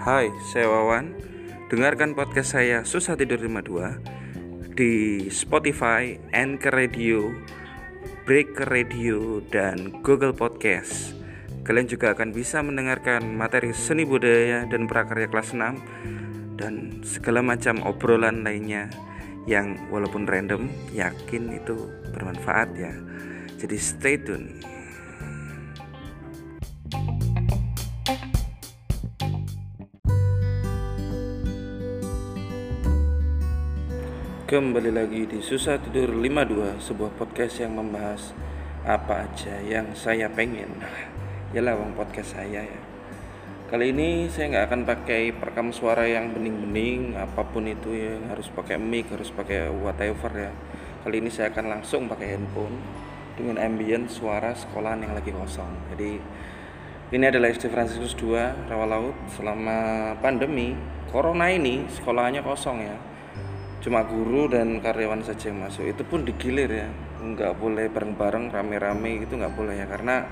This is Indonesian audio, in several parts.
Hai, saya Wawan. Dengarkan podcast saya Susah Tidur 52 di Spotify, Anchor Radio, Breaker Radio, dan Google Podcast. Kalian juga akan bisa mendengarkan materi seni budaya dan prakarya kelas 6 dan segala macam obrolan lainnya yang walaupun random, yakin itu bermanfaat ya. Jadi stay tune. Kembali lagi di Susah Tidur 52 Sebuah podcast yang membahas apa aja yang saya pengen. Yalah bang podcast saya ya. Kali ini saya nggak akan pakai perekam suara yang bening-bening Apa pun itu ya harus pakai mic, harus pakai whatever ya. Kali ini saya akan langsung pakai handphone Dengan ambient suara sekolahan yang lagi kosong. Jadi ini adalah SD Fransiskus 2 Rawa Laut. Selama pandemi Corona ini sekolahnya kosong ya cuma guru dan karyawan saja yang masuk itu pun digilir ya. Nggak boleh bareng-bareng rame-rame itu nggak boleh ya. Karena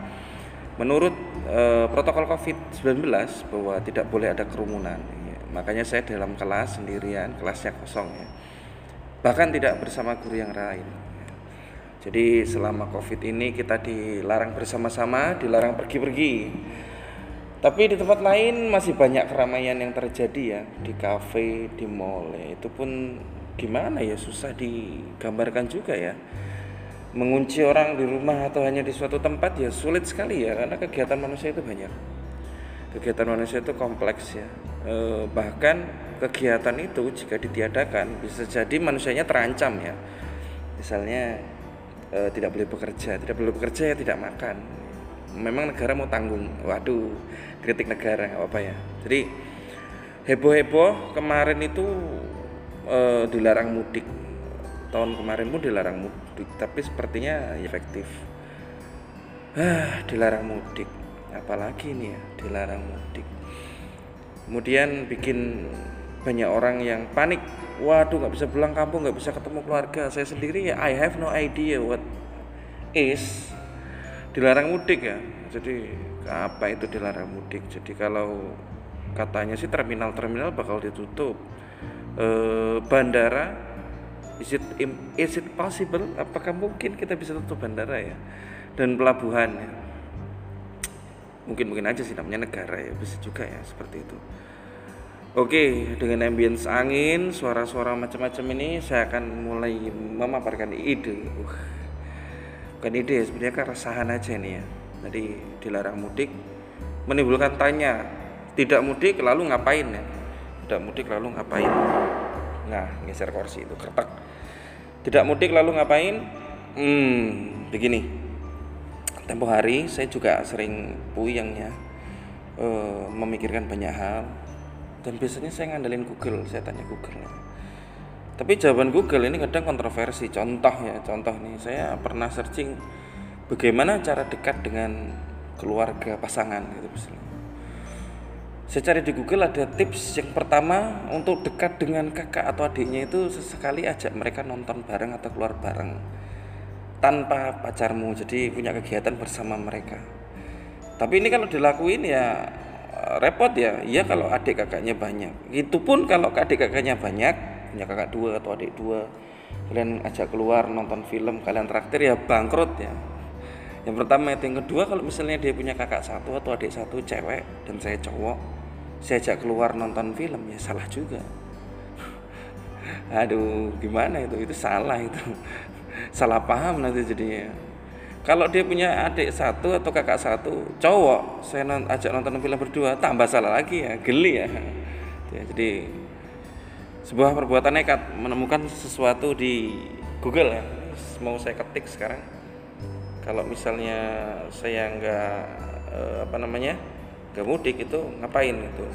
menurut e, protokol COVID-19 bahwa tidak boleh ada kerumunan. Ya. makanya saya dalam kelas sendirian kelasnya kosong ya. Bahkan tidak bersama guru yang lain. Jadi selama COVID ini kita dilarang bersama-sama dilarang pergi-pergi. Tapi di tempat lain masih banyak keramaian yang terjadi ya. Di kafe di mall ya. itu pun gimana ya susah digambarkan juga ya. Mengunci orang di rumah atau hanya di suatu tempat ya sulit sekali ya karena kegiatan manusia itu banyak. Kegiatan manusia itu kompleks ya. E, bahkan kegiatan itu jika ditiadakan bisa jadi manusianya terancam ya. Misalnya e, tidak boleh bekerja tidak boleh bekerja ya tidak makan. Memang negara mau tanggung waduh kritik negara apa ya. Jadi heboh-heboh kemarin itu uh, dilarang mudik. Tahun kemarin pun dilarang mudik tapi sepertinya efektif. Ah dilarang mudik. Apalagi ini ya dilarang mudik. Kemudian bikin banyak orang yang panik. Waduh nggak bisa pulang kampung nggak bisa ketemu keluarga. Saya sendiri ya I have no idea what is dilarang mudik ya. Jadi apa itu dilarang mudik? Jadi kalau katanya sih terminal-terminal bakal ditutup uh, bandara. Is it is it possible? Apakah mungkin kita bisa tutup bandara ya? Dan pelabuhan ya. Mungkin mungkin aja sih namanya negara ya bisa juga ya seperti itu. Oke, dengan ambience angin, suara-suara macam-macam ini saya akan mulai memaparkan ide. Uh, bukan ide, sebenarnya kan keresahan aja nih ya. Jadi dilarang mudik, menimbulkan tanya, tidak mudik lalu ngapain ya? tidak mudik lalu ngapain nah geser kursi itu kertak tidak mudik lalu ngapain? Hmm begini. Tempo hari saya juga sering puyeng ya e, memikirkan banyak hal. Dan biasanya saya ngandelin Google saya tanya Google. Tapi jawaban Google ini kadang kontroversi. Contoh ya contoh nih. Saya pernah searching bagaimana cara dekat dengan keluarga pasangan gitu misalnya saya cari di Google ada tips yang pertama untuk dekat dengan kakak atau adiknya itu sesekali ajak mereka nonton bareng atau keluar bareng tanpa pacarmu. Jadi punya kegiatan bersama mereka. Tapi ini kalau dilakuin ya eh, repot ya. Iya kalau adik kakaknya banyak. Itu pun kalau adik kakaknya banyak punya kakak dua atau adik dua kalian ajak keluar nonton film kalian traktir ya bangkrut ya yang pertama itu yang kedua kalau misalnya dia punya kakak satu atau adik satu cewek dan saya cowok saya ajak keluar nonton film ya salah juga. Aduh gimana itu? Itu salah itu. Salah paham nanti jadinya. Kalau dia punya adik satu atau kakak satu cowok saya non, ajak nonton film berdua tambah salah lagi ya geli ya, ya jadi sebuah perbuatan nekat menemukan sesuatu di Google ya. Mau saya ketik sekarang kalau misalnya saya nggak eh, apa namanya nggak mudik itu ngapain itu?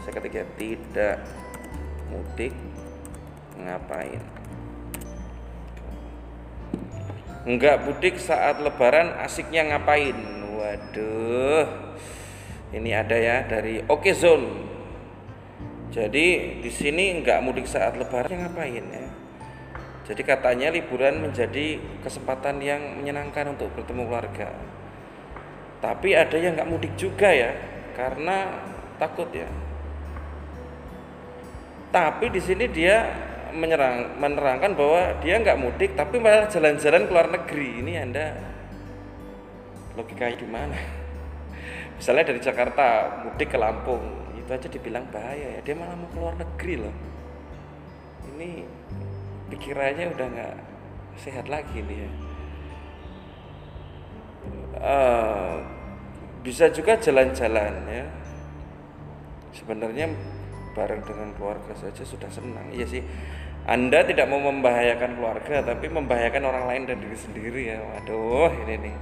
Saya ketika tidak mudik ngapain? Nggak mudik saat lebaran asiknya ngapain? Waduh ini ada ya dari Oke Zone. Jadi di sini nggak mudik saat lebaran ngapain ya jadi katanya liburan menjadi kesempatan yang menyenangkan untuk bertemu keluarga. tapi ada yang nggak mudik juga ya karena takut ya. Tapi di sini dia menyerang menerangkan bahwa dia nggak mudik tapi malah jalan-jalan ke luar negeri. Ini anda logikanya gimana misalnya dari Jakarta mudik ke Lampung itu aja dibilang bahaya ya. Dia malah mau ke luar negeri loh. Ini pikirannya udah nggak sehat lagi nih ya. Uh, bisa juga jalan-jalan ya. Sebenarnya bareng dengan keluarga saja sudah senang. Iya sih. Anda tidak mau membahayakan keluarga tapi membahayakan orang lain dan diri sendiri ya. Waduh ini nih.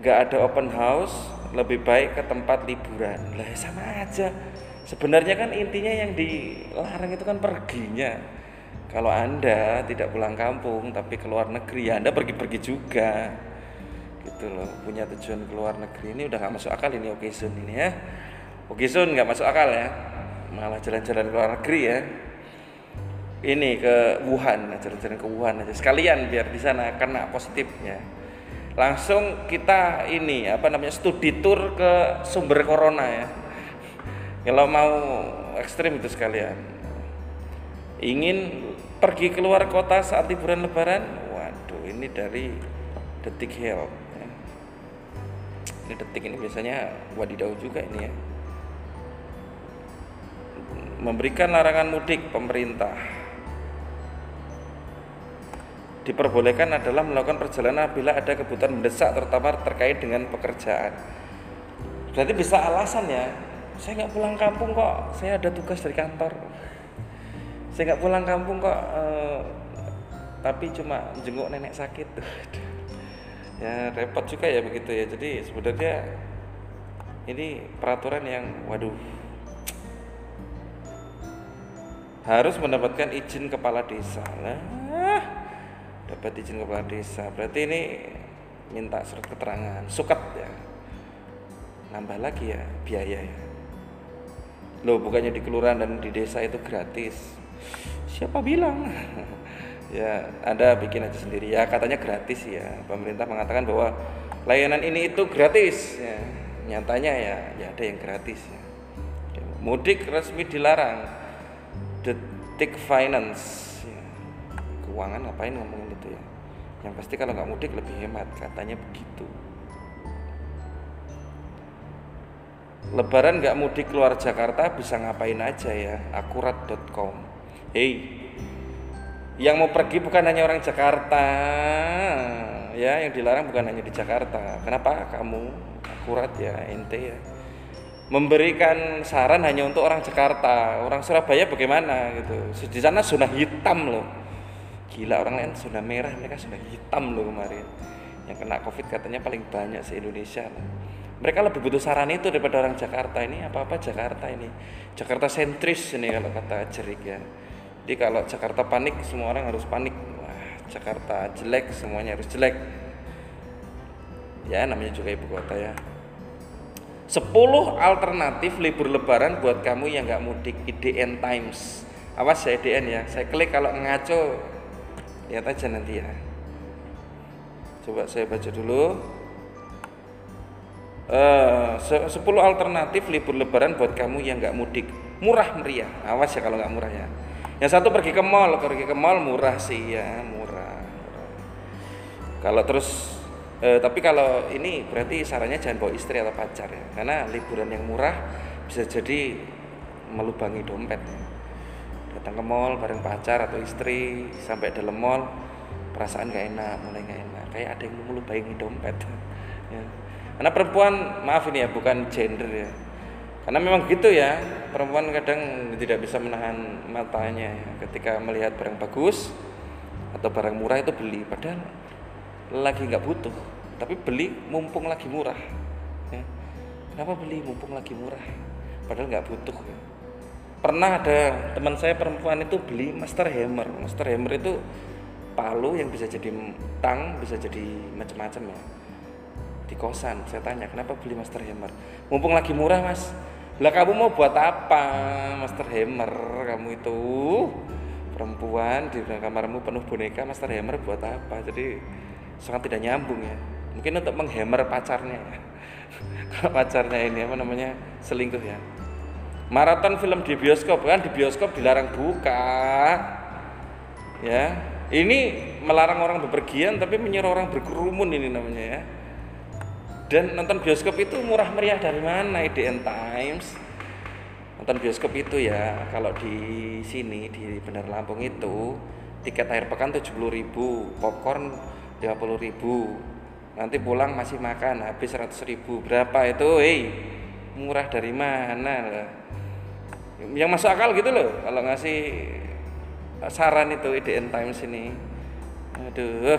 Nggak ada open house lebih baik ke tempat liburan. Lah sama aja. Sebenarnya kan intinya yang dilarang itu kan perginya kalau anda tidak pulang kampung tapi keluar negeri ya anda pergi-pergi juga. Gitu loh punya tujuan keluar negeri. Ini udah nggak masuk akal ini oke sun ini ya. Oke sun nggak masuk akal ya. Malah jalan-jalan keluar negeri ya. Ini ke Wuhan jalan-jalan ke Wuhan aja. Sekalian biar di sana kena positifnya. Langsung kita ini apa namanya studi tour ke sumber corona ya. Kalau mau ekstrim itu sekalian. Ingin pergi keluar kota saat liburan lebaran? Waduh ini dari detik health ini detik ini biasanya wadidau juga ini ya. Memberikan larangan mudik pemerintah. Diperbolehkan adalah melakukan perjalanan bila ada kebutuhan mendesak terutama terkait dengan pekerjaan. Berarti bisa alasan ya? Saya nggak pulang kampung kok. Saya ada tugas dari kantor saya nggak pulang kampung kok eh, tapi cuma jenguk nenek sakit. Ya repot juga ya begitu ya. Jadi sebenarnya ini peraturan yang waduh harus mendapatkan izin kepala desa. Lah dapat izin kepala desa. Berarti ini minta surat keterangan suket ya. Nambah lagi ya biaya ya. Loh bukannya di kelurahan dan di desa itu gratis siapa bilang? Ya Anda bikin aja sendiri. Ya katanya gratis ya. Pemerintah mengatakan bahwa layanan ini itu gratis. Ya nyatanya ya ya ada yang gratis ya. Mudik resmi dilarang. Detik finance. Ya. keuangan ngapain ngomongin itu ya? Yang pasti kalau nggak mudik lebih hemat katanya begitu. Lebaran nggak mudik keluar Jakarta bisa ngapain aja ya? Akurat.com Hey yang mau pergi bukan hanya orang Jakarta ya yang dilarang bukan hanya di Jakarta. Kenapa? Kamu akurat ya ente ya. Memberikan saran hanya untuk orang Jakarta. Orang Surabaya bagaimana gitu? Di sana zona hitam loh. Gila orang lain zona merah mereka zona hitam loh kemarin. Yang kena covid katanya paling banyak se Indonesia loh. mereka lebih butuh saran itu daripada orang Jakarta ini. Apa apa Jakarta ini. Jakarta sentris ini kalau kata Jerik ya jadi kalau Jakarta panik semua orang harus panik. Wah Jakarta jelek semuanya harus jelek. Ya namanya juga ibu kota ya. 10 alternatif libur lebaran buat kamu yang nggak mudik IDN Times. Awas ya IDN ya. Saya klik kalau ngaco lihat aja nanti ya. Coba saya baca dulu. Uh, 10 alternatif libur lebaran buat kamu yang nggak mudik. Murah meriah. Awas ya kalau nggak murah ya yang satu pergi ke mall, pergi ke mall murah sih ya, murah. Kalau terus eh, tapi kalau ini berarti sarannya jangan bawa istri atau pacar ya, karena liburan yang murah bisa jadi melubangi dompet. Datang ke mall bareng pacar atau istri sampai dalam mall perasaan gak enak, mulai gak enak, kayak ada yang melubangi dompet. ya. Karena perempuan maaf ini ya bukan gender ya, karena memang gitu ya perempuan kadang tidak bisa menahan matanya ya. ketika melihat barang bagus atau barang murah itu beli padahal lagi nggak butuh tapi beli mumpung lagi murah ya. kenapa beli mumpung lagi murah padahal nggak butuh ya. pernah ada teman saya perempuan itu beli master hammer master hammer itu palu yang bisa jadi tang bisa jadi macam-macam ya di kosan saya tanya kenapa beli master hammer mumpung lagi murah mas lah kamu mau buat apa master hammer? Kamu itu perempuan di kamarmu penuh boneka master hammer buat apa? Jadi sangat tidak nyambung ya. Mungkin untuk menghammer pacarnya ya. pacarnya ini apa namanya selingkuh ya. Maraton film di bioskop kan? Di bioskop dilarang buka. Ya. Ini melarang orang bepergian tapi menyuruh orang berkerumun ini namanya ya dan nonton bioskop itu murah meriah dari mana? IDN Times. Nonton bioskop itu ya kalau di sini di Benar Lampung itu tiket akhir pekan 70 ribu popcorn 50 ribu. Nanti pulang masih makan habis 100 ribu. Berapa itu? Hei murah dari mana yang masuk akal gitu loh kalau ngasih saran itu IDN Times ini. Aduh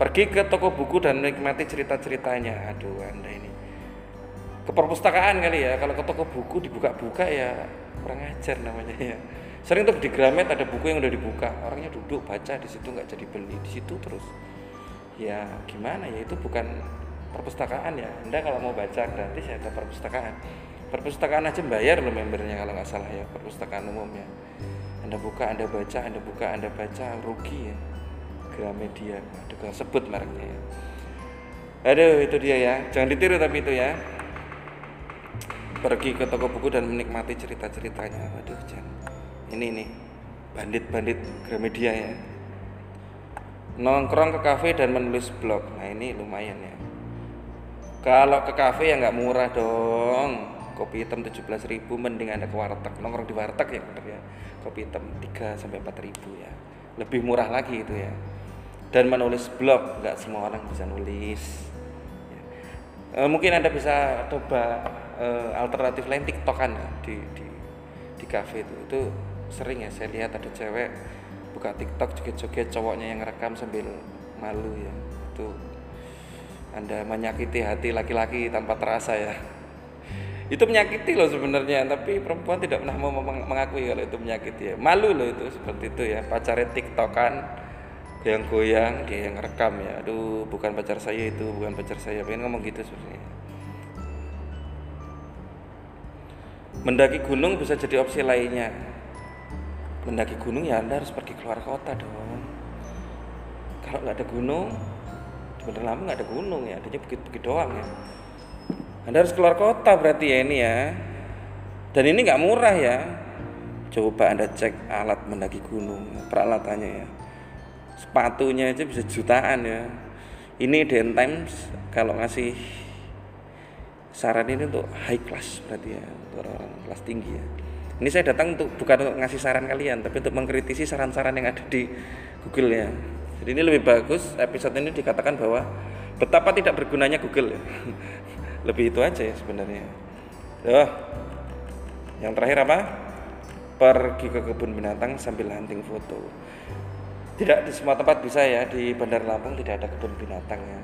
pergi ke toko buku dan menikmati cerita-ceritanya. Aduh anda ini. Ke perpustakaan kali ya. Kalau ke toko buku dibuka-buka ya kurang ajar namanya ya. Sering tuh di Gramet ada buku yang udah dibuka. Orangnya duduk baca di situ nggak jadi beli. Di situ terus. Ya gimana ya? Itu bukan perpustakaan ya. Anda kalau mau baca gratis ya ada perpustakaan. Perpustakaan aja bayar loh membernya kalau nggak salah ya. Perpustakaan umum ya. Anda buka anda baca anda buka anda baca rugi ya Gramedia. Aduh gak sebut mereknya ya. Aduh itu dia ya. Jangan ditiru tapi itu ya. Pergi ke toko buku dan menikmati cerita-ceritanya. Aduh jangan ini nih bandit-bandit Gramedia ya. Nongkrong ke kafe dan menulis blog. Nah ini lumayan ya. Kalau ke kafe ya nggak murah dong. Kopi hitam 17.000 mending anda ke warteg. Nongkrong di warteg ya ya. Kopi hitam 3 sampai 4 ribu ya. Lebih murah lagi itu ya dan menulis blog nggak semua orang bisa nulis. E, mungkin anda bisa coba e, alternatif lain tiktokan ya, di di di cafe itu. Itu sering ya saya lihat ada cewek buka tiktok joget-joget cowoknya yang rekam sambil malu ya. Itu anda menyakiti hati laki-laki tanpa terasa ya. Itu menyakiti loh sebenarnya tapi perempuan tidak pernah mau mengakui kalau itu menyakiti ya. Malu loh itu seperti itu ya pacarnya tiktokan goyang-goyang dia yang rekam ya. Aduh bukan pacar saya itu bukan pacar saya. Pengen ngomong gitu sebenarnya. Mendaki gunung bisa jadi opsi lainnya. Mendaki gunung ya anda harus pergi keluar kota dong. Kalau nggak ada gunung Bandar Lampung nggak ada gunung ya. Adanya bukit-bukit doang ya. Anda harus keluar kota berarti ya ini ya. Dan ini nggak murah ya. Coba anda cek alat mendaki gunung peralatannya ya sepatunya aja bisa jutaan ya. Ini Den Times kalau ngasih saran ini untuk high class berarti ya untuk orang-orang kelas tinggi ya. Ini saya datang untuk bukan untuk ngasih saran kalian tapi untuk mengkritisi saran-saran yang ada di Google ya. Jadi ini lebih bagus episode ini dikatakan bahwa betapa tidak bergunanya Google ya. Lebih itu aja ya sebenarnya. Duh. yang terakhir apa? Pergi ke kebun binatang sambil hunting foto tidak di semua tempat bisa ya di Bandar Lampung tidak ada kebun binatang ya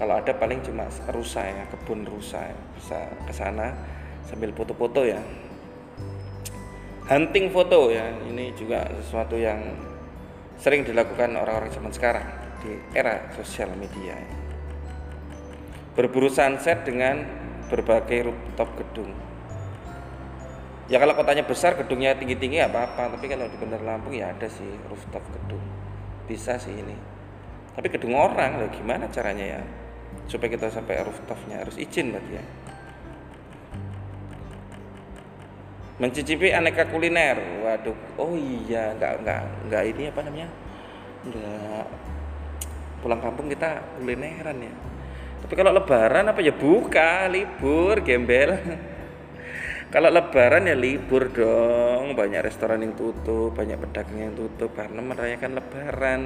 kalau ada paling cuma rusa ya kebun rusa ya. bisa ke sana sambil foto-foto ya hunting foto ya ini juga sesuatu yang sering dilakukan orang-orang zaman sekarang di era sosial media ya. berburu sunset dengan berbagai rooftop gedung ya kalau kotanya besar gedungnya tinggi-tinggi ya apa-apa. Tapi kalau di Bandar Lampung ya ada sih rooftop gedung. Bisa sih ini. Tapi gedung orang lah gimana caranya ya? Supaya kita sampai rooftopnya harus izin berarti ya. Mencicipi aneka kuliner. Waduh. Oh iya nggak nggak nggak ini apa namanya? Nggak. Pulang kampung kita kulineran ya. Tapi kalau lebaran apa ya? Buka libur gembel Kalau lebaran ya libur dong, banyak restoran yang tutup, banyak pedagang yang tutup karena merayakan lebaran.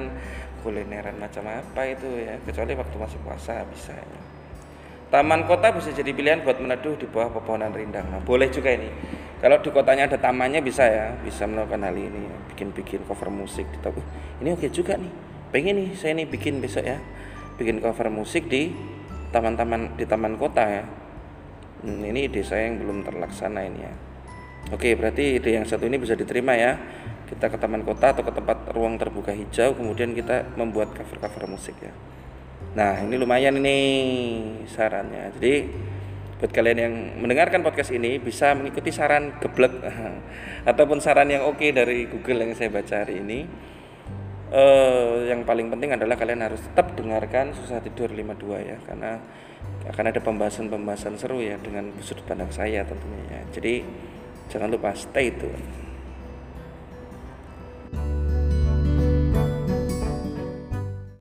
Kulineran macam apa itu ya, kecuali waktu masih puasa bisa ya. Taman kota bisa jadi pilihan buat meneduh di bawah pepohonan rindang. Nah, boleh juga ini. Kalau di kotanya ada tamannya bisa ya, bisa melakukan hal ini, bikin-bikin cover musik di tahu. Ini oke juga nih. Pengen nih saya nih bikin besok ya. Bikin cover musik di taman-taman di taman kota ya ini ide saya yang belum terlaksana ini ya. Oke berarti ide yang satu ini bisa diterima ya. Kita ke taman kota atau ke tempat ruang terbuka hijau kemudian kita membuat cover-cover musik ya. Nah ini lumayan ini sarannya. Jadi buat kalian yang mendengarkan podcast ini bisa mengikuti saran geblek ataupun saran yang oke dari Google yang saya baca hari ini. Uh, yang paling penting adalah kalian harus tetap dengarkan susah tidur 52 ya karena akan ada pembahasan-pembahasan seru ya dengan sudut pandang saya tentunya ya. Jadi jangan lupa stay tune